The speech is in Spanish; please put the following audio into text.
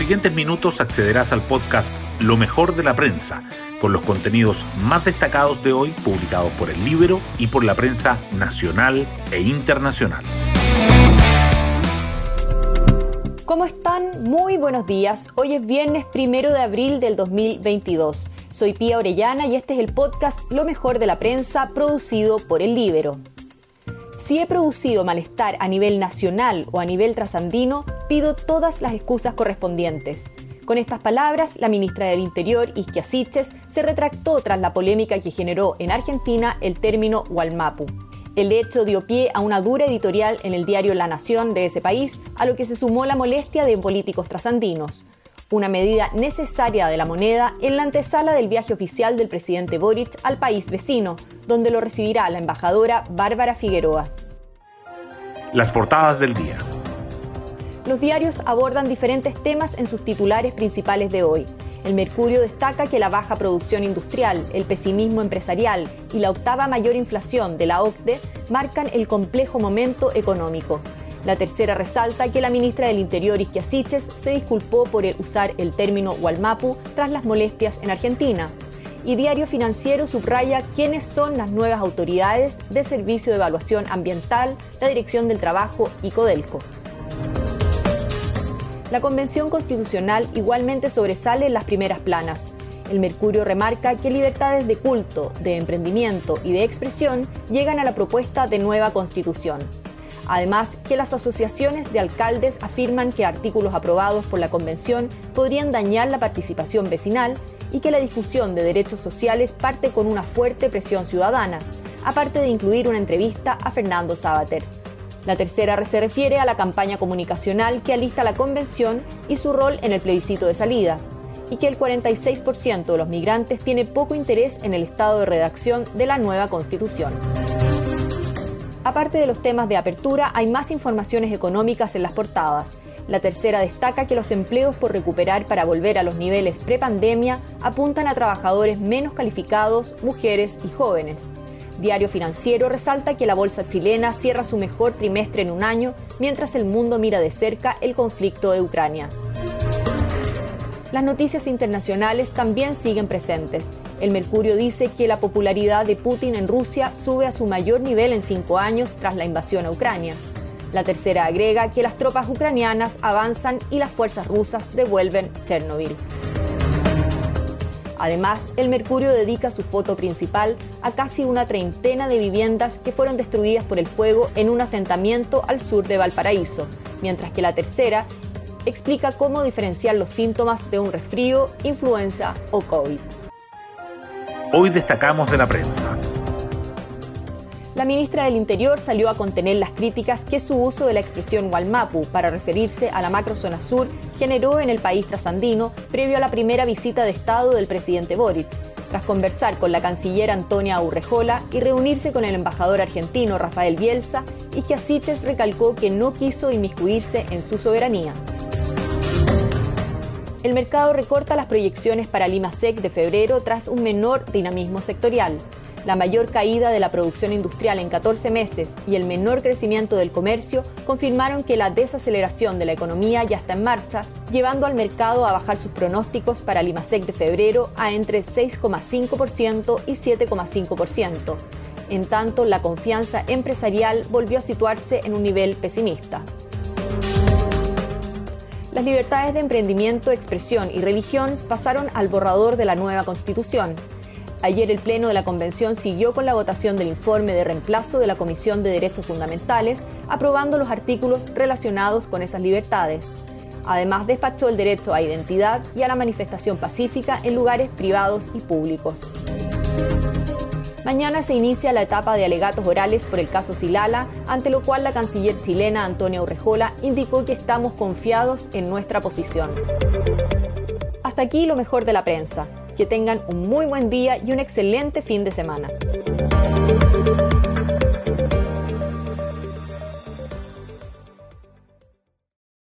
siguientes minutos accederás al podcast Lo mejor de la prensa, con los contenidos más destacados de hoy publicados por el libro y por la prensa nacional e internacional. ¿Cómo están? Muy buenos días. Hoy es viernes primero de abril del 2022. Soy Pía Orellana y este es el podcast Lo mejor de la prensa producido por el Libero. Si he producido malestar a nivel nacional o a nivel trasandino, pido todas las excusas correspondientes. Con estas palabras, la ministra del Interior, Isquia Siches, se retractó tras la polémica que generó en Argentina el término Walmapu. El hecho dio pie a una dura editorial en el diario La Nación de ese país, a lo que se sumó la molestia de políticos trasandinos. Una medida necesaria de la moneda en la antesala del viaje oficial del presidente Boric al país vecino, donde lo recibirá la embajadora Bárbara Figueroa. Las portadas del día. Los diarios abordan diferentes temas en sus titulares principales de hoy. El Mercurio destaca que la baja producción industrial, el pesimismo empresarial y la octava mayor inflación de la OCDE marcan el complejo momento económico. La tercera resalta que la ministra del Interior, Isquia se disculpó por usar el término Walmapu tras las molestias en Argentina. Y Diario Financiero subraya quiénes son las nuevas autoridades de Servicio de Evaluación Ambiental, la Dirección del Trabajo y Codelco. La Convención Constitucional igualmente sobresale en las primeras planas. El Mercurio remarca que libertades de culto, de emprendimiento y de expresión llegan a la propuesta de nueva constitución. Además, que las asociaciones de alcaldes afirman que artículos aprobados por la Convención podrían dañar la participación vecinal y que la discusión de derechos sociales parte con una fuerte presión ciudadana, aparte de incluir una entrevista a Fernando Sabater. La tercera se refiere a la campaña comunicacional que alista la convención y su rol en el plebiscito de salida, y que el 46% de los migrantes tiene poco interés en el estado de redacción de la nueva constitución. Aparte de los temas de apertura, hay más informaciones económicas en las portadas. La tercera destaca que los empleos por recuperar para volver a los niveles prepandemia apuntan a trabajadores menos calificados, mujeres y jóvenes. Diario Financiero resalta que la bolsa chilena cierra su mejor trimestre en un año, mientras el mundo mira de cerca el conflicto de Ucrania. Las noticias internacionales también siguen presentes. El Mercurio dice que la popularidad de Putin en Rusia sube a su mayor nivel en cinco años tras la invasión a Ucrania. La tercera agrega que las tropas ucranianas avanzan y las fuerzas rusas devuelven Chernobyl. Además, el Mercurio dedica su foto principal a casi una treintena de viviendas que fueron destruidas por el fuego en un asentamiento al sur de Valparaíso, mientras que la tercera explica cómo diferenciar los síntomas de un resfrío, influenza o COVID. Hoy destacamos de la prensa. La ministra del Interior salió a contener las críticas que su uso de la expresión Walmapu para referirse a la macrozona sur generó en el país trasandino previo a la primera visita de Estado del presidente Boric, tras conversar con la canciller Antonia Urrejola y reunirse con el embajador argentino Rafael Bielsa, y que Asiches recalcó que no quiso inmiscuirse en su soberanía. El mercado recorta las proyecciones para Lima Sec de febrero tras un menor dinamismo sectorial la mayor caída de la producción industrial en 14 meses y el menor crecimiento del comercio confirmaron que la desaceleración de la economía ya está en marcha, llevando al mercado a bajar sus pronósticos para Limasec de febrero a entre 6,5% y 7,5%. En tanto, la confianza empresarial volvió a situarse en un nivel pesimista. Las libertades de emprendimiento, expresión y religión pasaron al borrador de la nueva constitución. Ayer el Pleno de la Convención siguió con la votación del informe de reemplazo de la Comisión de Derechos Fundamentales, aprobando los artículos relacionados con esas libertades. Además, despachó el derecho a identidad y a la manifestación pacífica en lugares privados y públicos. Mañana se inicia la etapa de alegatos orales por el caso Silala, ante lo cual la canciller chilena Antonia Urrejola indicó que estamos confiados en nuestra posición. Hasta aquí lo mejor de la prensa. Que tengan un muy buen día y un excelente fin de semana.